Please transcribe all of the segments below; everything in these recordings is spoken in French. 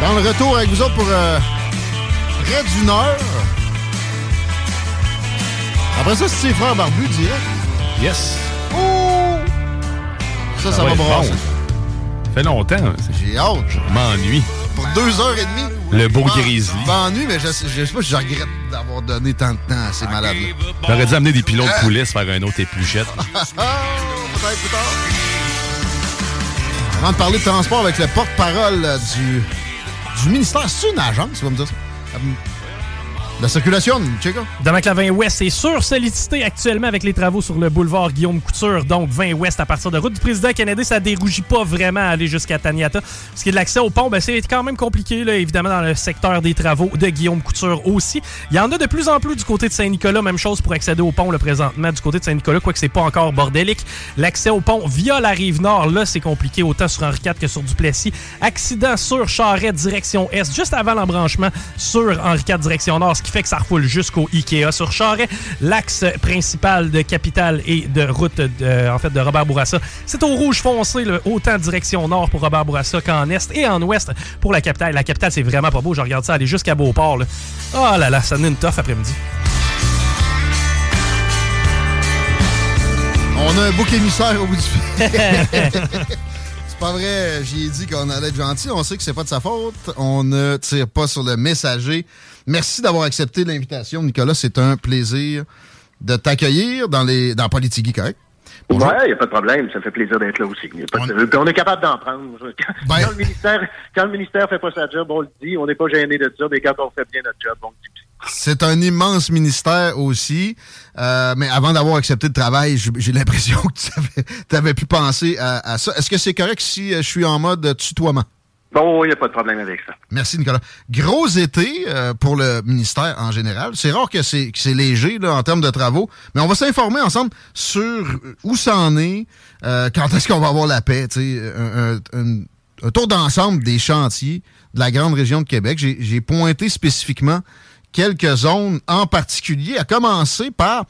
Dans le retour avec vous autres pour euh, près d'une heure. Après ça, c'est frère barbu direct. Yes. Oh! Ça, ça, va brasser. bon. Ça fait longtemps. J'ai hâte. Je m'ennuie. Pour deux heures et demie. Le beau grizzly. Je m'ennuie, mais je, sais- je sais pas si je regrette d'avoir donné tant de temps à ces malades-là. J'aurais dû amener des pilons de poulet se faire un autre épluchette. Peut-être plus tard. Avant de parler de transport avec le porte-parole euh, du, du ministère, c'est une agence, tu vas me dire ça? La circulation, Chico? Dans McLavin Ouest est sursollicité actuellement avec les travaux sur le boulevard Guillaume Couture. Donc, 20 Ouest à partir de route du président Kennedy, ça dérougit pas vraiment à aller jusqu'à Taniata. Ce qui est de l'accès au pont, ben, c'est quand même compliqué, là, évidemment, dans le secteur des travaux de Guillaume Couture aussi. Il y en a de plus en plus du côté de Saint-Nicolas. Même chose pour accéder au pont, le présentement, du côté de Saint-Nicolas, quoique c'est pas encore bordélique. L'accès au pont via la rive nord, là, c'est compliqué, autant sur Henri IV que sur Duplessis. Accident sur Charret, direction est, juste avant l'embranchement sur Henri IV, direction nord, qui fait que ça refoule jusqu'au Ikea sur Charret. L'axe principal de Capitale et de route de, en fait, de Robert Bourassa, c'est au rouge foncé, là, autant direction nord pour Robert Bourassa qu'en est et en ouest pour la capitale. La capitale, c'est vraiment pas beau. Je regarde ça aller jusqu'à Beauport. là. Oh là là, ça donne une toffe après-midi. On a un bouc émissaire au bout du fil. pas vrai, j'y ai dit qu'on allait être gentil. On sait que c'est pas de sa faute. On ne tire pas sur le messager. Merci d'avoir accepté l'invitation, Nicolas. C'est un plaisir de t'accueillir dans les dans Politigui, correct? Bonjour. Ouais, il n'y a pas de problème. Ça me fait plaisir d'être là aussi. Y a pas de- On est capable d'en prendre. Quand, Ben- quand le ministère, quand le ministère fait pas sa job, on le dit. On n'est pas gêné de ça. Mais quand on fait bien notre job, on le dit. C'est un immense ministère aussi. Euh, mais avant d'avoir accepté le travail, j'ai l'impression que tu avais, pu penser à, à ça. Est-ce que c'est correct si euh, je suis en mode tutoiement? Bon, il n'y a pas de problème avec ça. Merci, Nicolas. Gros été euh, pour le ministère en général. C'est rare que c'est léger en termes de travaux, mais on va s'informer ensemble sur euh, où ça en est, euh, quand est-ce qu'on va avoir la paix, un, un- un- tour d'ensemble des chantiers de la grande région de Québec. J'ai pointé spécifiquement quelques zones en particulier, à commencer par,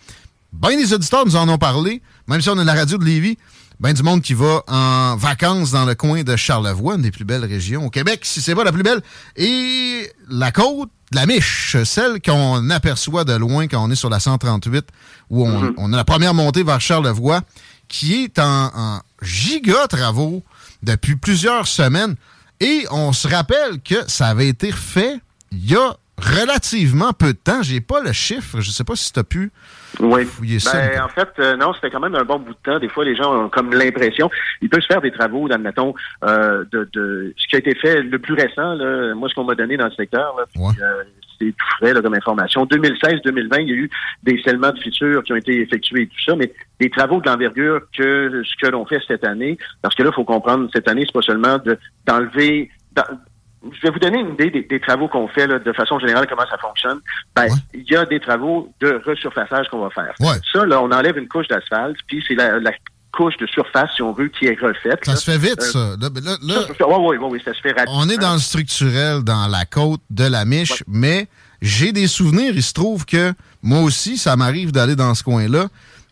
ben des auditeurs nous en ont parlé, même si on a la radio de Lévis, ben du monde qui va en vacances dans le coin de Charlevoix, une des plus belles régions au Québec, si c'est pas la plus belle, et la côte, la Miche, celle qu'on aperçoit de loin quand on est sur la 138, où on, on a la première montée vers Charlevoix, qui est en, en giga travaux depuis plusieurs semaines. Et on se rappelle que ça avait été fait il y a relativement peu de temps. J'ai pas le chiffre. Je sais pas si tu as pu Oui. fouiller ça. Ben, en fait, euh, non, c'était quand même un bon bout de temps. Des fois, les gens ont comme l'impression, il peut se faire des travaux, admettons, euh, de, de ce qui a été fait le plus récent. Là, moi, ce qu'on m'a donné dans le secteur, là, puis, Ouais. euh, c'est tout frais là, comme information. 2016-2020, il y a eu des scellements de futurs qui ont été effectués et tout ça, mais des travaux de l'envergure que ce que l'on fait cette année, parce que là, il faut comprendre, cette année, c'est pas seulement de d'enlever. d'en- je vais vous donner une idée des, des travaux qu'on fait là, de façon générale, comment ça fonctionne. Ben, Ouais. il y a des travaux de resurfaçage qu'on va faire. Ouais. Ça, là, on enlève une couche d'asphalte, puis c'est la, la couche de surface, si on veut, qui est refaite. Ça là. se fait vite, Euh, ça. Là, là- ouais, ouais, ouais, ça se fait rapidement. on est dans le structurel, dans la côte de la Miche, mais j'ai des souvenirs. Il se trouve que moi aussi, ça m'arrive d'aller dans ce coin-là.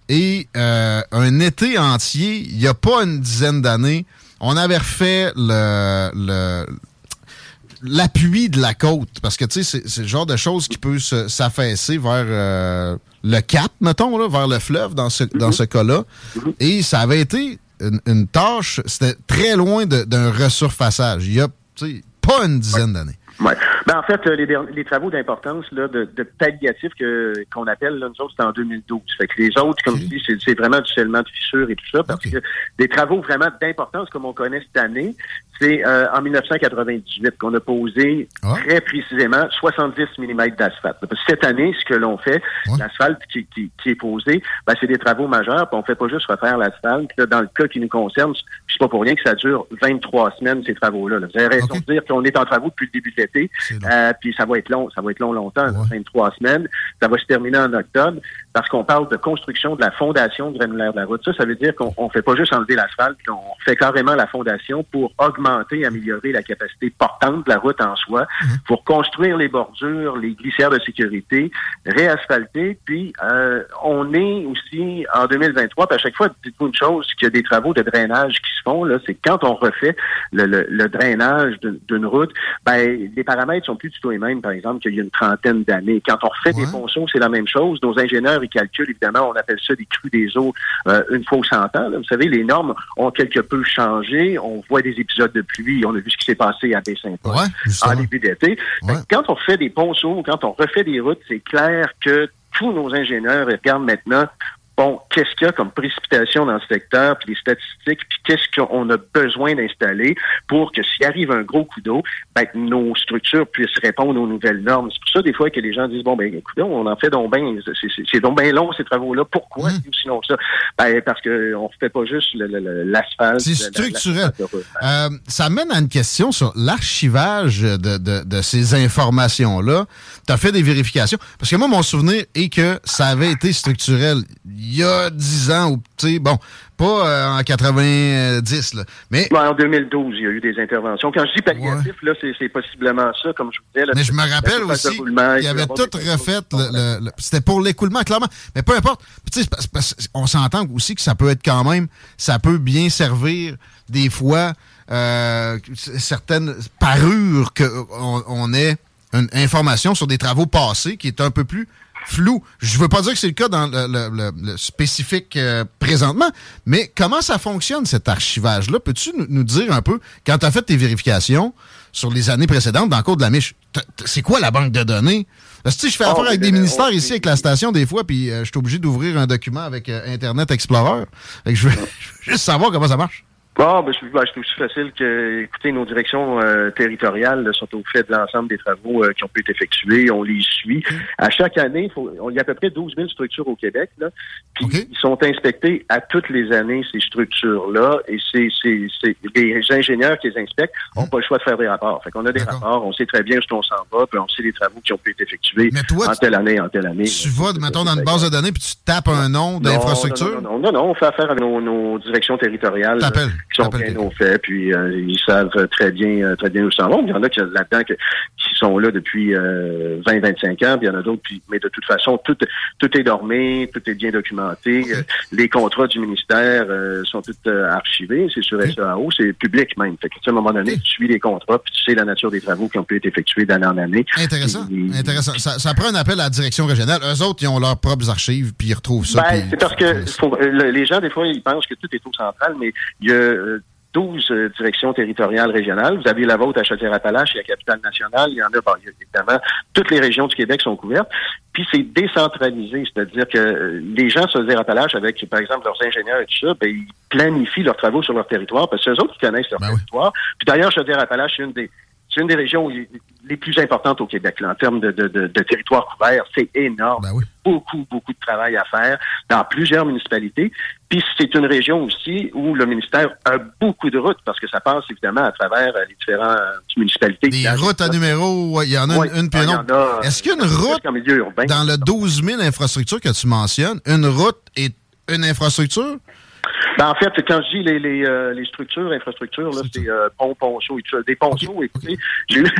Et euh, un été entier, il n'y a pas une dizaine d'années, on avait refait le, le- l'appui de la côte. Parce que, tu sais, c'est le genre de choses qui peut s'affaisser vers euh, le cap, mettons, là, vers le fleuve dans ce, dans ce cas-là. Et ça avait été une, une tâche, c'était très loin d'un resurfaçage. Il y a, tu sais, pas une dizaine d'années. Ouais. Ben, en fait, les, les travaux d'importance de, de palliatif qu'on appelle, là, nous autres, c'est en 2012. Fait que les autres, comme je dis, c'est vraiment du scellement de fissures et tout ça, parce que des travaux vraiment d'importance, comme on connaît cette année, c'est euh, en 1998 qu'on a posé Ah. très précisément 70 mm d'asphalte. Cette année, ce que l'on fait, l'asphalte qui, qui, qui est posé, ben, c'est des travaux majeurs, puis on fait pas juste refaire l'asphalte. Dans le cas qui nous concerne, c'est pas pour rien que ça dure 23 semaines, ces travaux-là. là. Vous avez raison de dire qu'on est en travaux depuis le début de l'été, euh, puis ça va être long, ça va être long longtemps, 23 semaines. Ça va se terminer en octobre, parce qu'on parle de construction de la fondation granulaire de la route. Ça, ça veut dire qu'on on fait pas juste enlever l'asphalte, on fait carrément la fondation pour augmenter, améliorer la capacité portante de la route en soi, pour construire les bordures, les glissières de sécurité, réasphalter, puis euh, on est aussi en 2023, puis à chaque fois, dites-vous une chose, qu'il y a des travaux de drainage qui se font, là, c'est quand on refait le, le- le drainage d'une- d'une route, ben, les paramètres sont plus du tout les mêmes, par exemple, qu'il y a une trentaine d'années. Quand on refait des ponceaux, c'est la même chose. Nos ingénieurs, ils calculent, évidemment, on appelle ça des crues des eaux euh, une fois au 100 ans. là. Vous savez, les normes ont quelque peu changé. On voit des épisodes de pluie. On a vu ce qui s'est passé à Baie-Saint-Paul en début d'été. Quand on fait des ponceaux, quand on refait des routes, c'est clair que tous nos ingénieurs regardent maintenant bon, qu'est-ce qu'il y a comme précipitation dans ce secteur, puis les statistiques, puis qu'est-ce qu'on a besoin d'installer pour que s'il arrive un gros coup d'eau, ben, que nos structures puissent répondre aux nouvelles normes. C'est pour ça, des fois, que les gens disent, bon, ben, écoute, on en fait donc bien, c'est- donc bien long, ces travaux-là. Pourquoi long que ça? Ben, parce qu'on ne refait pas juste le- le- le- l'asphalte. C'est structurel. Euh, ça mène à une question sur l'archivage de, de- de ces informations-là. Tu as fait des vérifications? Parce que moi, mon souvenir est que ça avait été structurel il y a 10 ans, ou, tu sais, bon, pas euh, en 90, là, mais... En 2012, il y a eu des interventions. Quand je dis palliatif, là, c'est possiblement ça, comme je vous disais. là, Mais je me rappelle aussi qu'il il avait tout refait. C'était pour l'écoulement, clairement. Mais peu importe. Puis, tu sais, c'est parce- parce- on s'entend aussi que ça peut être quand même, ça peut bien servir des fois euh, certaines parures qu'on on ait une information sur des travaux passés qui est un peu plus flou. Je veux pas dire que c'est le cas dans le, le- le- le spécifique euh, présentement, mais comment ça fonctionne cet archivage-là? Peux-tu nous, nous dire un peu, quand tu as fait tes vérifications sur les années précédentes dans le cours de la Miche, c'est quoi la banque de données? Parce que je fais Oh, affaire avec mais, des euh, ministères on- ici avec la station des fois, puis euh, je suis obligé d'ouvrir un document avec euh, Internet Explorer. Fait que je veux juste savoir comment ça marche. Bon, ben, je- ben, c'est aussi facile que, écoutez, nos directions euh, territoriales là, sont au fait de l'ensemble des travaux euh, qui ont pu être effectués. On les suit. À chaque année, faut, on- il y a à peu près 12 000 structures au Québec. Là, puis ils sont inspectés à toutes les années, ces structures-là. Et c'est, c'est, c'est les ingénieurs qui les inspectent n'ont pas le choix de faire des rapports. Fait qu'on a des rapports, on sait très bien où on s'en va, puis on sait les travaux qui ont pu être effectués en telle année, en telle année. Tu vas, mettons, dans une base de données, puis tu tapes un nom Non, d'infrastructure. Non, non, non, non, on fait affaire avec nos, nos directions territoriales T'appelles, qui sont bien au fait, puis euh, ils savent très bien euh, très bien où ils s'en vont. Il y en a qui là-dedans que- qui sont là depuis euh, 20-25 ans, puis il y en a d'autres, puis, mais de toute façon, tout, tout est dormé, tout est bien documenté. Euh, les contrats du ministère euh, sont tous euh, archivés, c'est sur SAO, c'est public même. Fait que, tu sais, à un moment donné, tu suis les contrats, puis tu sais la nature des travaux qui ont pu être effectués d'année en année. Intéressant. Intéressant. Ça, ça prend un appel à la direction régionale. Eux autres, ils ont leurs propres archives, puis ils retrouvent ça. Ben, c'est parce que faut- le- les gens, des fois, ils pensent que tout est au central, mais il y a 12 euh, directions territoriales régionales. Vous avez la vôtre à Chaudière-Appalaches et à Capitale-Nationale. Il y en a, bon, évidemment, toutes les régions du Québec sont couvertes. Puis c'est décentralisé, c'est-à-dire que euh, les gens sur Chaudière-Appalaches, avec, par exemple, leurs ingénieurs et tout ça, ben, ils planifient leurs travaux sur leur territoire parce que c'est eux autres qui connaissent leur territoire. Puis d'ailleurs, Chaudière-Appalaches, c'est une des c'est une des régions les plus importantes au Québec là, en termes de, de, de, de territoire couvert. C'est énorme. Beaucoup, beaucoup de travail à faire dans plusieurs municipalités. Puis c'est une région aussi où le ministère a beaucoup de routes parce que ça passe évidemment à travers euh, les différentes municipalités. Des routes à numéro, il y en a une, une puis Ah, une il y en autre. a, euh, Est-ce qu'il y a une route en milieu urbain. dans le 12 000 infrastructures que tu mentionnes? Une route est une infrastructure? Ben, en fait, quand je dis les, les, euh, les structures, infrastructures, là, c'est euh, pont, ponceau et tout ça. Des ponceaux, écoutez, j'ai eu-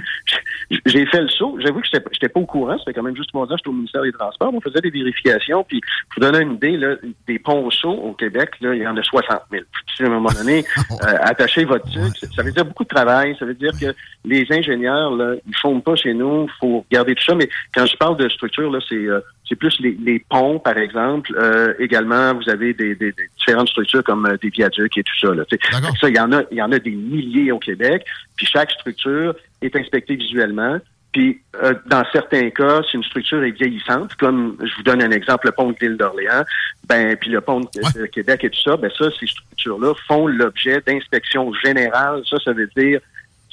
j'ai fait le saut. J'avoue que j'étais j'étais pas au courant. C'était quand même juste trois ans, j'étais au ministère des Transports. On faisait des vérifications. Puis, pour vous donner une idée, là, des ponceaux au Québec, là, il y en a 60 000. Puis, à un moment donné, euh, attachez votre truc. Ça veut dire beaucoup de travail. Ça veut dire que les ingénieurs, là, ils font pas chez nous, faut regarder tout ça. Mais quand je parle de structure, là, c'est euh, c'est plus les, les, ponts, par exemple. Euh, également, vous avez des, des, différentes structures comme euh, des viaducs et tout ça. Là, ça, il y en a, il y en a des milliers au Québec. Puis chaque structure est inspectée visuellement. Puis, euh, dans certains cas, si une structure est vieillissante, comme je vous donne un exemple, le pont de l'île d'Orléans, ben, puis le pont de Québec et tout ça, ben ça, ces structures-là font l'objet d'inspection générale. Ça, ça veut dire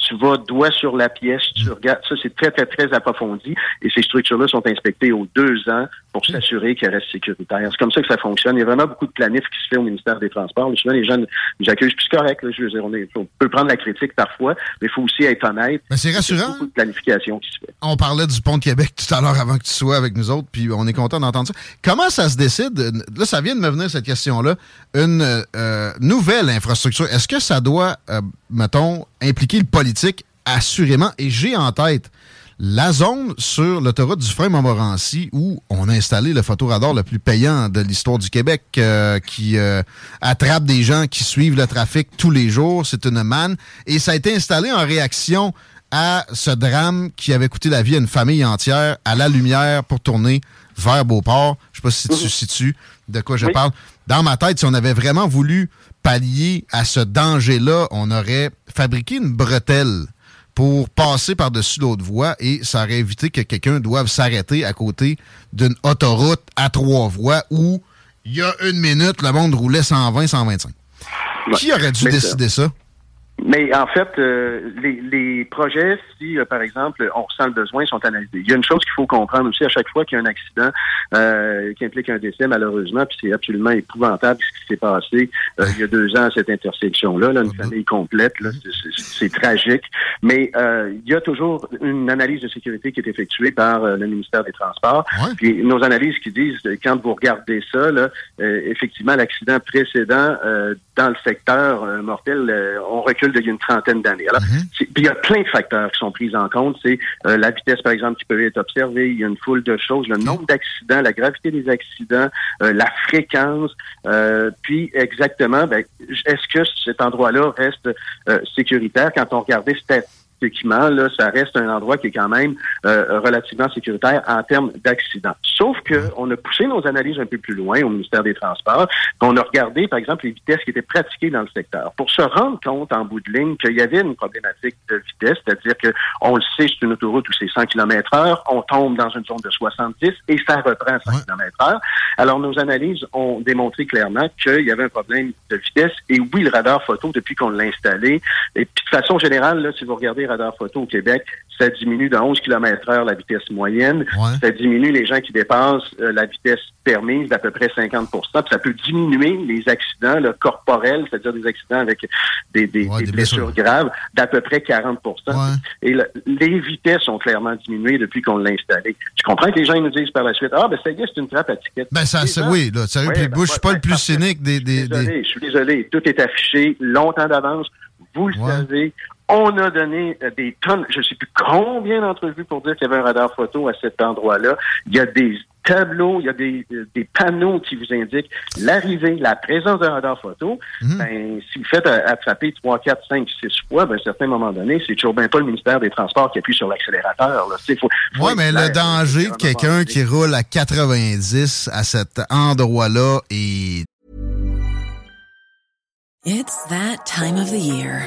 tu vas doigt sur la pièce, tu regardes. Ça, c'est très, très, très approfondi. Et ces structures-là sont inspectées aux deux ans pour s'assurer qu'elles restent sécuritaires. C'est comme ça que ça fonctionne. Il y a vraiment beaucoup de planif qui se fait au ministère des Transports. souvent, les gens nous accusent, puis c'est correct. Là, je veux dire, on, peut prendre la critique parfois, mais il faut aussi être honnête. Mais c'est rassurant. Il y a beaucoup de planification qui se fait. On parlait du pont de Québec tout à l'heure avant que tu sois avec nous autres, puis on est content d'entendre ça. Comment ça se décide? Là, ça vient de me venir, cette question-là. Une euh, nouvelle infrastructure, est-ce que ça doit, euh, mettons, impliquer le politique assurément. Et j'ai en tête la zone sur l'autoroute du frein Montmorency où on a installé le photoradar le plus payant de l'histoire du Québec euh, qui euh, attrape des gens qui suivent le trafic tous les jours. C'est une manne. Et ça a été installé en réaction à ce drame qui avait coûté la vie à une famille entière à la lumière pour tourner vers Beauport. Je sais pas si tu mhm. situes de quoi je parle. Dans ma tête, si on avait vraiment voulu pallier à ce danger-là, on aurait fabriqué une bretelle pour passer par-dessus l'autre voie et ça aurait évité que quelqu'un doive s'arrêter à côté d'une autoroute à trois voies où il y a une minute, le monde roulait 120, 125. Qui aurait dû décider ça? Mais en fait, euh, les, les, projets, si euh, par exemple on ressent le besoin, sont analysés. Il y a une chose qu'il faut comprendre aussi à chaque fois qu'il y a un accident euh, qui implique un décès, malheureusement, puis c'est absolument épouvantable ce qui s'est passé il y a deux ans à cette intersection-là, là, une famille complète, là, c'est tragique. Mais il y a toujours une analyse de sécurité qui est effectuée par le ministère des Transports. Puis nos analyses qui disent, quand vous regardez ça, là, effectivement, l'accident précédent dans le secteur mortel, on recule il y a une trentaine d'années. Alors, mhm. il y a plein de facteurs qui sont pris en compte. C'est euh, la vitesse, par exemple, qui peut être observée. Il y a une foule de choses. Le nombre d'accidents, la gravité des accidents, euh, la fréquence. Euh, puis, exactement, ben, est-ce que cet endroit-là reste sécuritaire? Quand on regardait là, ça reste un endroit qui est quand même euh, relativement sécuritaire en termes d'accidents. Sauf que on a poussé nos analyses un peu plus loin au ministère des Transports. On a regardé, par exemple, les vitesses qui étaient pratiquées dans le secteur pour se rendre compte en bout de ligne qu'il y avait une problématique de vitesse, c'est-à-dire que on le sait, c'est une autoroute où c'est 100 km heure, on tombe dans une zone de 70 et ça reprend 100 km heure. Alors, nos analyses ont démontré clairement qu'il y avait un problème de vitesse et oui, le radar photo, depuis qu'on l'a installé, et puis de façon générale, là, si vous regardez radar photo au Québec, ça diminue de 11 km heure la vitesse moyenne. Ça diminue les gens qui dépassent euh, la vitesse permise d'à peu près 50 puis ça peut diminuer les accidents corporels, c'est-à-dire des accidents avec des, blessures, graves, d'à peu près 40 Et les vitesses ont clairement diminué depuis qu'on l'a installé. Je comprends que les gens nous disent par la suite, ah, ben ça y est, c'est une trappe à ticket. Ben, ça, oui, là, sérieux, puis ben, je suis pas le plus cynique des... des, Je suis désolé, tout est affiché longtemps d'avance. Vous le savez, on a donné euh, des tonnes, je ne sais plus combien d'entrevues pour dire qu'il y avait un radar photo à cet endroit-là. Il y a des tableaux, il y a des, euh, des panneaux qui vous indiquent l'arrivée, la présence d'un radar photo. Mhm. Ben, si vous faites attraper 3, 4, 5, 6 fois, ben, à un certain moment donné, c'est toujours bien pas le ministère des Transports qui appuie sur l'accélérateur. Oui, mais le danger de quelqu'un qui roule à 90 à cet endroit-là est... It's that time of the year.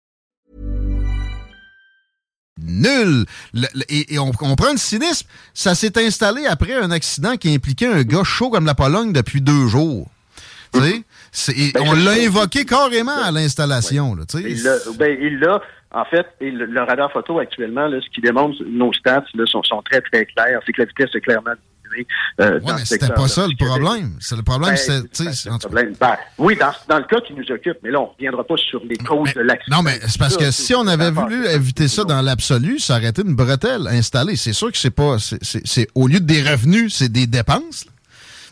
Nul. Le- le- et et on comprend le cynisme. Ça s'est installé après un accident qui impliquait un gars chaud comme la Pologne depuis deux jours. Tu sais, c'est- et Ben, on l'a invoqué carrément à l'installation. Il l'a, ben, il l'a, en fait, le, le radar photo actuellement, là, ce qui démontre, nos stats là, sont, sont très, très clairs. C'est que la vitesse est clairement Euh, dans mais ce c'était pas ça le problème. C'est le problème, Ben, c'est, le problème. Ben, oui, dans, dans le cas qui nous occupe, mais là, on ne reviendra pas sur les causes de l'accident. Non, mais c'est parce que si on avait voulu éviter ça dans l'absolu, ça aurait été une bretelle installée. C'est sûr que c'est pas. c'est- au lieu de des revenus, c'est des dépenses. là.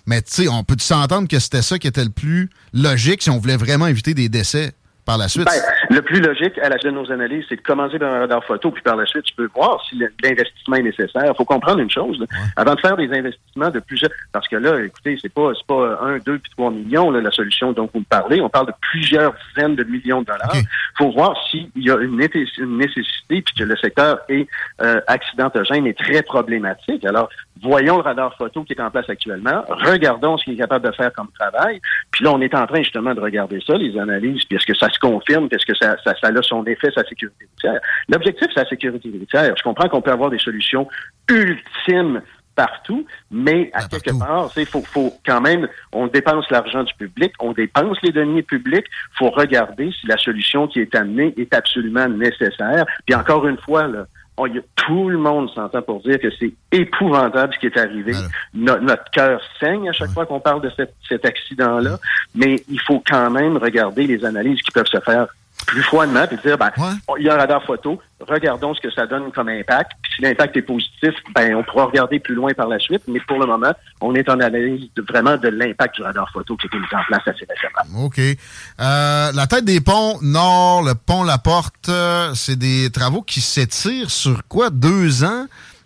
Mais tu sais, on peut s'entendre que c'était ça qui était le plus logique si on voulait vraiment éviter des décès? Par la suite? Ben, le plus logique à la suite de nos analyses, c'est de commencer dans un radar photo, puis par la suite, tu peux voir si l'investissement est nécessaire. Il faut comprendre une chose, là. avant de faire des investissements de plusieurs, parce que là, écoutez, c'est pas c'est pas un, deux puis trois millions là, la solution dont vous me parlez. On parle de plusieurs dizaines de millions de dollars. Il faut voir s'il y a une nécessité puis que le secteur est euh, accidentogène et très problématique. Alors, voyons le radar photo qui est en place actuellement, regardons ce qu'il est capable de faire comme travail, puis là, on est en train justement de regarder ça, les analyses, puis est-ce que ça se confirme, puis est-ce que ça, ça, ça a son effet, sa sécurité routière. L'objectif, c'est la sécurité routière. Je comprends qu'on peut avoir des solutions ultimes partout, mais à quelque part, il faut, faut quand même, on dépense l'argent du public, on dépense les deniers publics, faut regarder si la solution qui est amenée est absolument nécessaire. Puis encore une fois, là, y a- tout le monde s'entend pour dire que c'est épouvantable ce qui est arrivé. No- notre cœur saigne à chaque fois qu'on parle de cet, cet accident-là, mais il faut quand même regarder les analyses qui peuvent se faire plus froidement puis dire ben il y a un radar photo, regardons ce que ça donne comme impact. Puis si l'impact est positif, ben on pourra regarder plus loin par la suite. Mais pour le moment, on est en analyse de- vraiment de l'impact du radar photo qui a été mis en place assez récemment. OK. Euh, la tête des ponts nord, le pont La Porte, euh, c'est des travaux qui s'étirent sur quoi? Deux ans?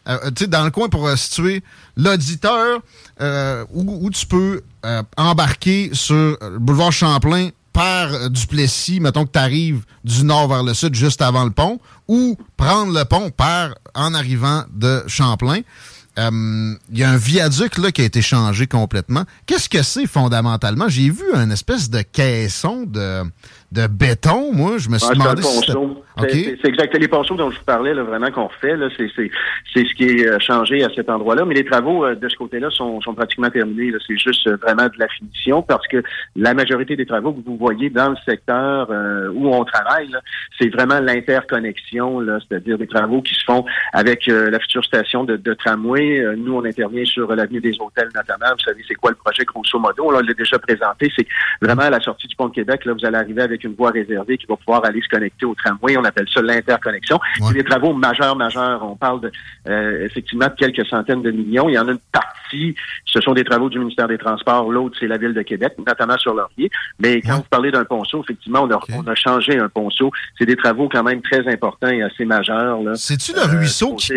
Euh, tu sais, dans le coin pour situer l'auditeur, euh, où, où tu peux embarquer sur le boulevard Champlain par euh, Duplessis, mettons que tu arrives du nord vers le sud juste avant le pont, ou prendre le pont par en arrivant de Champlain. Euh, Il y a un viaduc là, qui a été changé complètement. Qu'est-ce que c'est fondamentalement? J'ai vu un espèce de caisson de, de béton, moi. Je me suis Ouais, demandé si C'est- exact. Les ponceaux dont je vous parlais, là, vraiment qu'on refait, là, c'est ce qui est euh, changé à cet endroit-là. Mais les travaux euh, de ce côté-là sont, sont pratiquement terminés. C'est juste euh, vraiment de la finition parce que la majorité des travaux que vous voyez dans le secteur euh, où on travaille, c'est vraiment l'interconnexion, c'est-à-dire des travaux qui se font avec euh, la future station de, de tramway. Euh, nous, on intervient sur l'avenue des hôtels notamment. Vous savez, c'est quoi le projet grosso modo? Là, on l'a déjà présenté. C'est vraiment à la sortie du pont de Québec. Là, vous allez arriver avec une voie réservée qui va pouvoir aller se connecter au tramway. Appelle ça l'interconnexion. C'est des travaux majeurs, majeurs. On parle de, euh, effectivement de quelques centaines de millions. Il y en a une partie, ce sont des travaux du ministère des Transports. L'autre, c'est la Ville de Québec, notamment sur Laurier. Mais quand vous parlez d'un ponceau, effectivement, on a, on a changé un ponceau. C'est des travaux quand même très importants et assez majeurs. C'est-tu le Euh, ruisseau qui,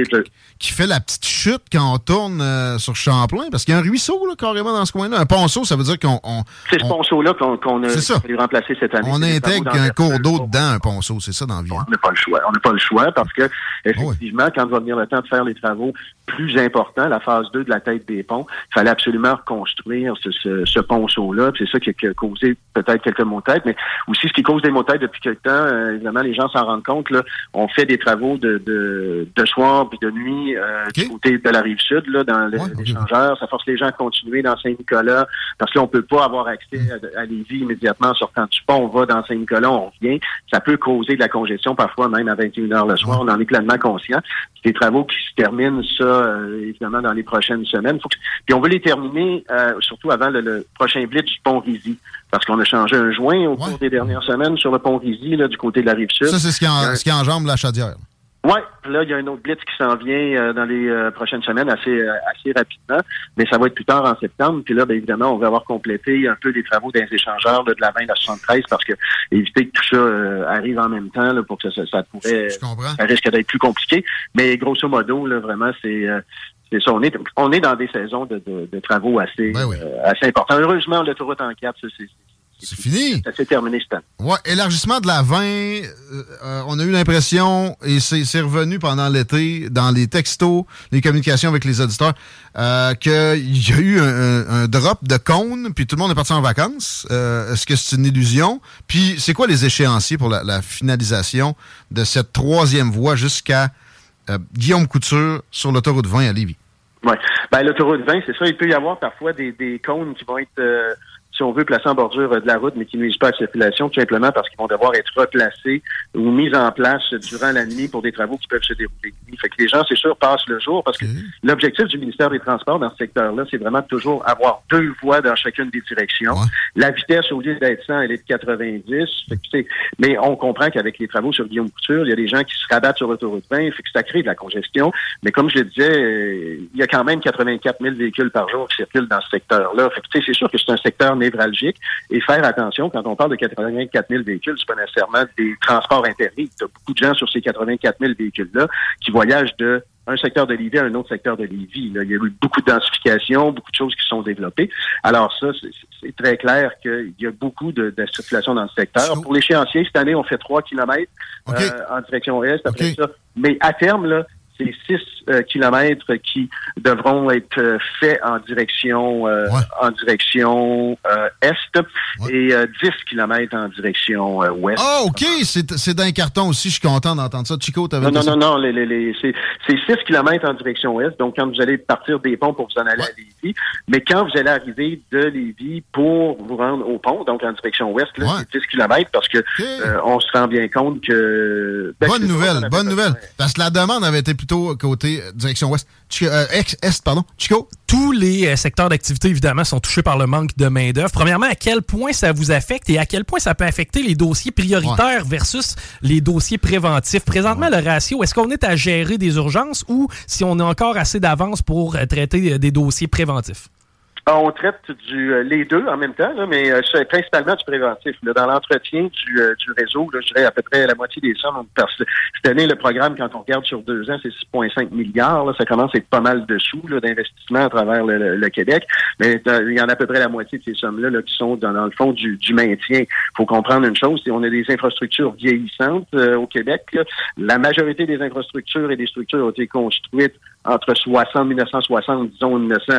qui fait la petite chute quand on tourne euh, sur Champlain? Parce qu'il y a un ruisseau là, carrément dans ce coin-là. Un ponceau, ça veut dire qu'on... on- C'est ce on- ponceau-là qu'on a remplacer cette année. on intègre un cours d'eau dedans, un ponceau. C'est ça dans la vie. hein? On n'a pas le choix. On n'a pas le choix parce que, effectivement, quand va venir le temps de faire les travaux plus importants, la phase 2 de la tête des ponts, il fallait absolument reconstruire ce, ce, ce ponceau-là. C'est ça qui a, causé peut-être quelques maux de tête, mais aussi ce qui cause des maux de tête depuis quelque temps, euh, évidemment, les gens s'en rendent compte, là, on fait des travaux de, de, de soir puis de nuit euh, du côté de la rive sud, là, dans l'échangeur. Ça force les gens à continuer dans Saint-Nicolas parce que là, on peut pas avoir accès à, à Lévis immédiatement en sortant du pont. On va dans Saint-Nicolas, on revient. Ça peut causer de la congestion parfois même à 21 heures le soir. On en est pleinement conscient. Des travaux qui se terminent, ça, euh, évidemment, dans les prochaines semaines. Faut que- Puis on veut les terminer euh, surtout avant le, le prochain blitz du pont Rizy. Parce qu'on a changé un joint au cours des dernières semaines sur le pont Rizy, là, du côté de la rive sud. Ça, c'est ce qui, en- un- ce qui enjambe la chaudière. Ouais, puis là, il y a un autre blitz qui s'en vient euh, dans les euh, prochaines semaines assez euh, assez rapidement, mais ça va être plus tard en septembre. Puis là, bien évidemment, on va avoir complété un peu les travaux des échangeurs là, de la 20 à la 73 parce que éviter que tout ça euh, arrive en même temps là, pour que ça, ça pourrait ça risque d'être plus compliqué. Mais grosso modo, là, vraiment, c'est euh, c'est ça. On est on est dans des saisons de, de, de travaux assez euh, assez importants. Heureusement, l'autoroute en 4, ça, c'est C'est fini. ça s'est terminé année. Ouais, élargissement de la 20, euh, euh, on a eu l'impression, et c'est c'est revenu pendant l'été, dans les textos, les communications avec les auditeurs, euh, qu'il y a eu un, drop de cône, puis tout le monde est parti en vacances. Euh, Est-ce que c'est une illusion? Puis c'est quoi les échéanciers pour la, la finalisation de cette troisième voie jusqu'à Guillaume Couture sur l'autoroute 20 à Lévis? Oui. Ben, l'autoroute 20, c'est ça. Il peut y avoir parfois des, des cônes qui vont être si on veut, placés en bordure euh, de la route, mais qui nuisent pas à la circulation, tout simplement parce qu'ils vont devoir être replacés ou mis en place durant la nuit pour des travaux qui peuvent se dérouler. Fait que les gens, c'est sûr, passent le jour parce que l'objectif du ministère des Transports dans ce secteur-là, c'est vraiment de toujours avoir deux voies dans chacune des directions. La vitesse, au lieu d'être 100, elle est de 90. Fait que, mais on comprend qu'avec les travaux sur Guillaume Couture, il y a des gens qui se rabattent sur l'autoroute 20, fait que ça crée de la congestion. Mais comme je le disais, euh, il y a quand même 84 000 véhicules par jour qui circulent dans ce secteur-là. Fait que, c'est sûr que c'est un secteur névralgique et faire attention quand on parle de 84 000 véhicules, c'est pas nécessairement des transports interdits. Il y a beaucoup de gens sur ces 84 000 véhicules-là qui voyagent de un secteur de Lévis à un autre secteur de Lévis. Là. Il y a eu beaucoup de densification, beaucoup de choses qui sont développées. Alors ça, c'est très clair qu'il y a beaucoup de, de, circulation dans le secteur. Pour l'échéancier, cette année, on fait 3 km euh, en direction ouest. Après ça, mais à terme, là, c'est 6 euh, kilomètres qui devront être euh, faits en direction euh, en direction est et 10 kilomètres en direction ouest. Ah, OK, c'est dans un carton aussi, je suis content d'entendre ça. Chico, t'avais Non, non, non, non, les, les, c'est 6 kilomètres en direction ouest, donc quand vous allez partir des ponts pour vous en aller à Lévis, mais quand vous allez arriver de Lévis pour vous rendre au pont, donc en direction ouest, c'est 10 kilomètres parce que on se rend bien compte que... Ben, bonne nouvelle, bonne nouvelle. Parce que la demande avait été plutôt côté euh, direction ouest. Euh, est, pardon. Chico? Tous les euh, secteurs d'activité, évidemment, sont touchés par le manque de main-d'œuvre. Premièrement, à quel point ça vous affecte et à quel point ça peut affecter les dossiers prioritaires versus les dossiers préventifs? Présentement, le ratio, est-ce qu'on est à gérer des urgences ou si on a encore assez d'avance pour traiter des dossiers préventifs? Ah, on traite du euh, les deux en même temps, là, mais euh, principalement du préventif. Là, dans l'entretien du, euh, du réseau, là, je dirais à peu près la moitié des sommes. Parce que cette année, le programme, quand on regarde sur deux ans, c'est 6,5 milliards. Là, ça commence à être pas mal de sous d'investissement à travers le, Québec. Mais il y en a à peu près la moitié de ces sommes-là là, qui sont dans, le fond du, du maintien. Il faut comprendre une chose, c'est on a des infrastructures vieillissantes au Québec. La majorité des infrastructures et des structures ont été construites entre 60, 1960, disons 1900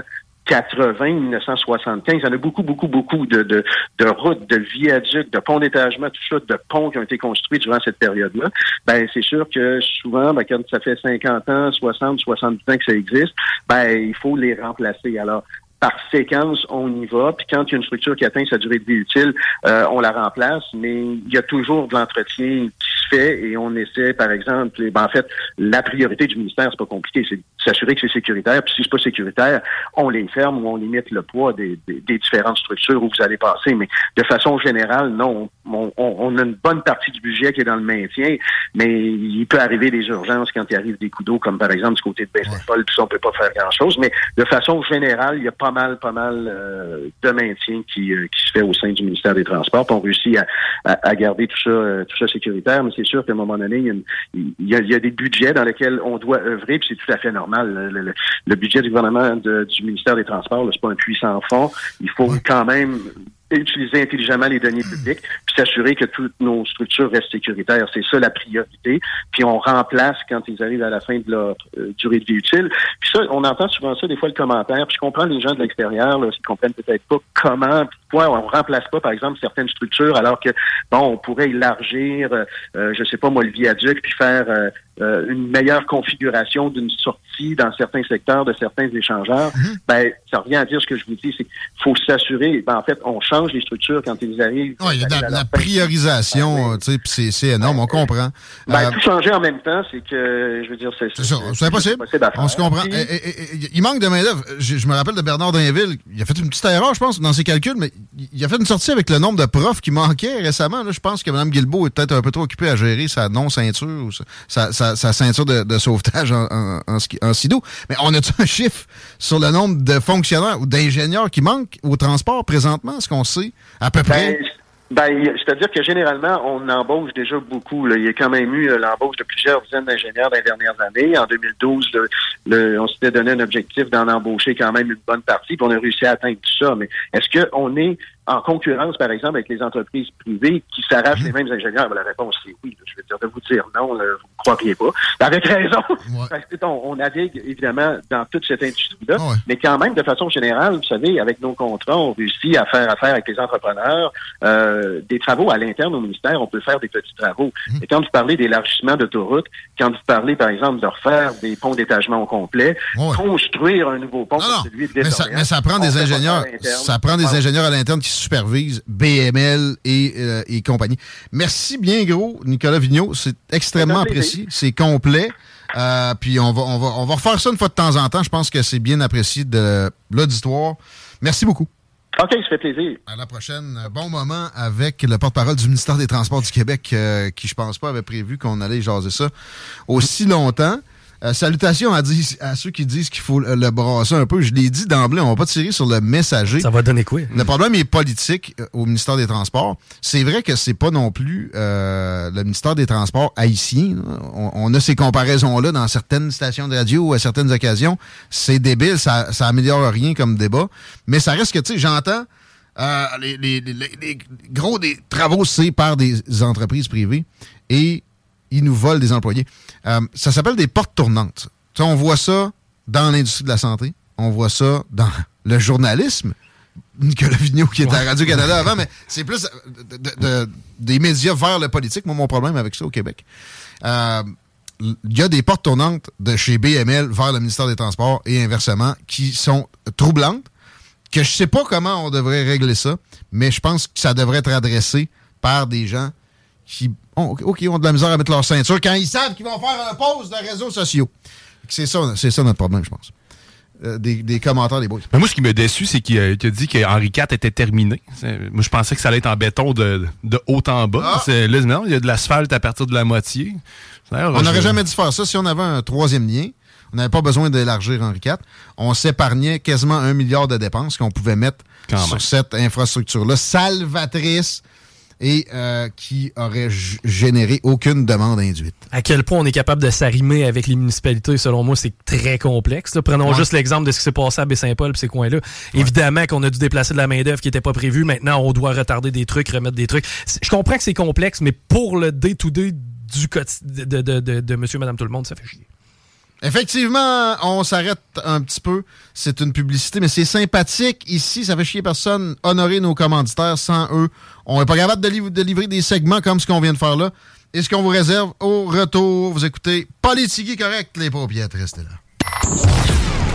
80, 1975. Il y en a beaucoup, beaucoup, beaucoup de, de, de routes, de viaducs, de ponts d'étagement, tout ça, de ponts qui ont été construits durant cette période-là. Ben, c'est sûr que souvent, ben, quand ça fait 50 ans, 60, 70 ans que ça existe, ben, il faut les remplacer. Alors, par séquence, on y va. Puis quand il y a une structure qui atteint sa durée de vie utile, euh, on la remplace. Mais il y a toujours de l'entretien qui se fait et on essaie, par exemple, ben, en fait, la priorité du ministère, c'est pas compliqué, c'est s'assurer que c'est sécuritaire. Puis si c'est pas sécuritaire, on les ferme ou on limite le poids des, des, différentes structures où vous allez passer. Mais de façon générale, non, on, on, a une bonne partie du budget qui est dans le maintien, mais il peut arriver des urgences quand il arrive des coups d'eau, comme par exemple du côté de Baie-Saint-Paul, puis ça, on peut pas faire grand-chose. Mais de façon générale, il y a pas mal, pas mal euh, de maintien qui, euh, qui se fait au sein du ministère des Transports. Puis on réussit à, à, garder tout ça, euh, tout ça sécuritaire, mais c'est sûr qu'à un moment donné, il y, a, il y, a, des budgets dans lesquels on doit œuvrer, puis c'est tout à fait normal. Le, budget du gouvernement du ministère des Transports, c'est pas un puissant fond. Il faut quand même utiliser intelligemment les données publiques, puis s'assurer que toutes nos structures restent sécuritaires. C'est ça la priorité. Puis on remplace quand ils arrivent à la fin de leur euh, durée de vie utile. Puis ça, on entend souvent ça, des fois, le commentaire. Puis je comprends les gens de l'extérieur, là, qui comprennent peut-être pas comment, pourquoi on remplace pas, par exemple, certaines structures, alors que, bon, on pourrait élargir, euh, euh je sais pas moi, le viaduc, puis faire euh, une meilleure configuration d'une sortie dans certains secteurs de certains échangeurs. Mm-hmm. Ben, ça revient à dire ce que je vous dis, c'est qu'il faut s'assurer, ben, en fait, on change les structures quand ils arrivent. Oui, il y a de la, priorisation, ah, tu sais, c'est énorme, on comprend. Ben, euh, tout changer en même temps, c'est que, je veux dire, c'est... C'est impossible. on se comprend. il manque de main-d'œuvre. Je, me rappelle de Bernard Dainville, il a fait une petite erreur, je pense, dans ses calculs, mais il a fait une sortie avec le nombre de profs qui manquaient récemment. Là, je pense que Mme Guilbeault est peut-être un peu trop occupée à gérer sa non-ceinture ou sa, sa, ceinture de, sauvetage en, en, SIDO. Mais on a un chiffre sur le nombre de fonctionnaires ou d'ingénieurs qui manquent au transport présentement? Est-ce qu'on sait à peu près? Ben, ben c'est-à-dire que généralement, on embauche déjà beaucoup. Il y a quand même eu euh, l'embauche de plusieurs dizaines d'ingénieurs dans les dernières années. En 2012, on s'était donné un objectif d'en embaucher quand même une bonne partie, puis on a réussi à atteindre tout ça. Mais est-ce qu'on est en concurrence, par exemple, avec les entreprises privées qui s'arrachent les mêmes ingénieurs? Ben, la réponse, c'est oui. Je vais dire de vous dire non, là, vous ne croiriez pas. Avec raison. Parce que on, on navigue, évidemment, dans toute cette industrie-là. Mais quand même, de façon générale, vous savez, avec nos contrats, on réussit à faire affaire avec les entrepreneurs. Euh, des travaux à l'interne au ministère, on peut faire des petits travaux. Et quand vous parlez d'élargissement d'autoroutes, quand vous parlez, par exemple, de refaire des ponts d'étagement au complet, construire un nouveau pont comme celui de Mais ça, mais ça prend des ingénieurs. Ça prend des Ouais. ingénieurs à l'interne qui supervisent BML et, euh, et compagnie. Merci bien gros, Nicolas Vigneault. C'est extrêmement apprécié. C'est complet. Euh, puis on va, on, va, on va refaire ça une fois de temps en temps. Je pense que c'est bien apprécié de l'auditoire. Merci beaucoup. OK, ça fait plaisir. À la prochaine. Bon moment avec le porte-parole du ministère des Transports du Québec, euh, qui, je pense pas, avait prévu qu'on allait jaser ça aussi longtemps. Euh, salutations à, dis- à ceux qui disent qu'il faut le, brasser un peu. Je l'ai dit d'emblée, on va pas tirer sur le messager. Ça va donner quoi? Le problème est politique euh, au ministère des Transports. C'est vrai que c'est pas non plus euh, le ministère des Transports haïtien. On, on a ces comparaisons-là dans certaines stations de radio ou à certaines occasions. C'est débile, ça, ça améliore rien comme débat. Mais ça reste que, tu sais, j'entends euh, les, les- les- les- les gros des travaux, c'est par des entreprises privées et ils nous volent des employés. Euh, ça s'appelle des portes tournantes. On voit ça dans l'industrie de la santé. On voit ça dans le journalisme. Nicolas Vigneault qui était à Radio-Canada avant, mais c'est plus de- de- de- des médias vers le politique. Moi, mon problème avec ça au Québec. Euh, Il y a des portes tournantes de chez BML vers le ministère des Transports et inversement qui sont troublantes, que je sais pas comment on devrait régler ça, mais je pense que ça devrait être adressé par des gens qui ont, ont de la misère à mettre leur ceinture quand ils savent qu'ils vont faire un pause de réseaux sociaux. C'est ça, c'est ça notre problème, je pense. Euh, des, des commentaires des boys. Mais moi, ce qui m'a déçu, c'est qu'il a, dit qu'Henri IV était terminé. Moi, je pensais que ça allait être en béton de, de haut en bas. Ah! Là, non, il y a de l'asphalte à partir de la moitié. On n'aurait jamais dû faire ça si on avait un troisième lien. On n'avait pas besoin d'élargir Henri IV. On s'épargnait quasiment un milliard de dépenses qu'on pouvait mettre Quand sur même. cette infrastructure-là, salvatrice et euh, qui aurait généré aucune demande induite. À quel point on est capable de s'arrimer avec les municipalités, selon moi, c'est très complexe. là. Prenons Ouais. juste l'exemple de ce qui s'est passé à Baie-Saint-Paul et ces coins-là. Évidemment qu'on a dû déplacer de la main-d'œuvre qui n'était pas prévue. Maintenant, on doit retarder des trucs, remettre des trucs. Je comprends que c'est complexe, mais pour le day-to-day du quotidi- de, de, de, de monsieur, madame, tout le monde, ça fait chier. Effectivement, on s'arrête un petit peu. C'est une publicité, mais c'est sympathique. Ici, ça fait chier personne. Honorer nos commanditaires. Sans eux, on n'est pas capable de, liv- de livrer des segments comme ce qu'on vient de faire là. Et ce qu'on vous réserve au retour, vous écoutez Politigui correct, les paupiètes. Restez là.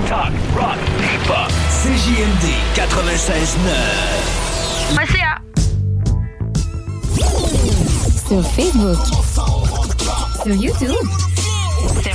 Talk, rock, hip-hop. CJMD 96.9. Sur Facebook. Sur YouTube. Sur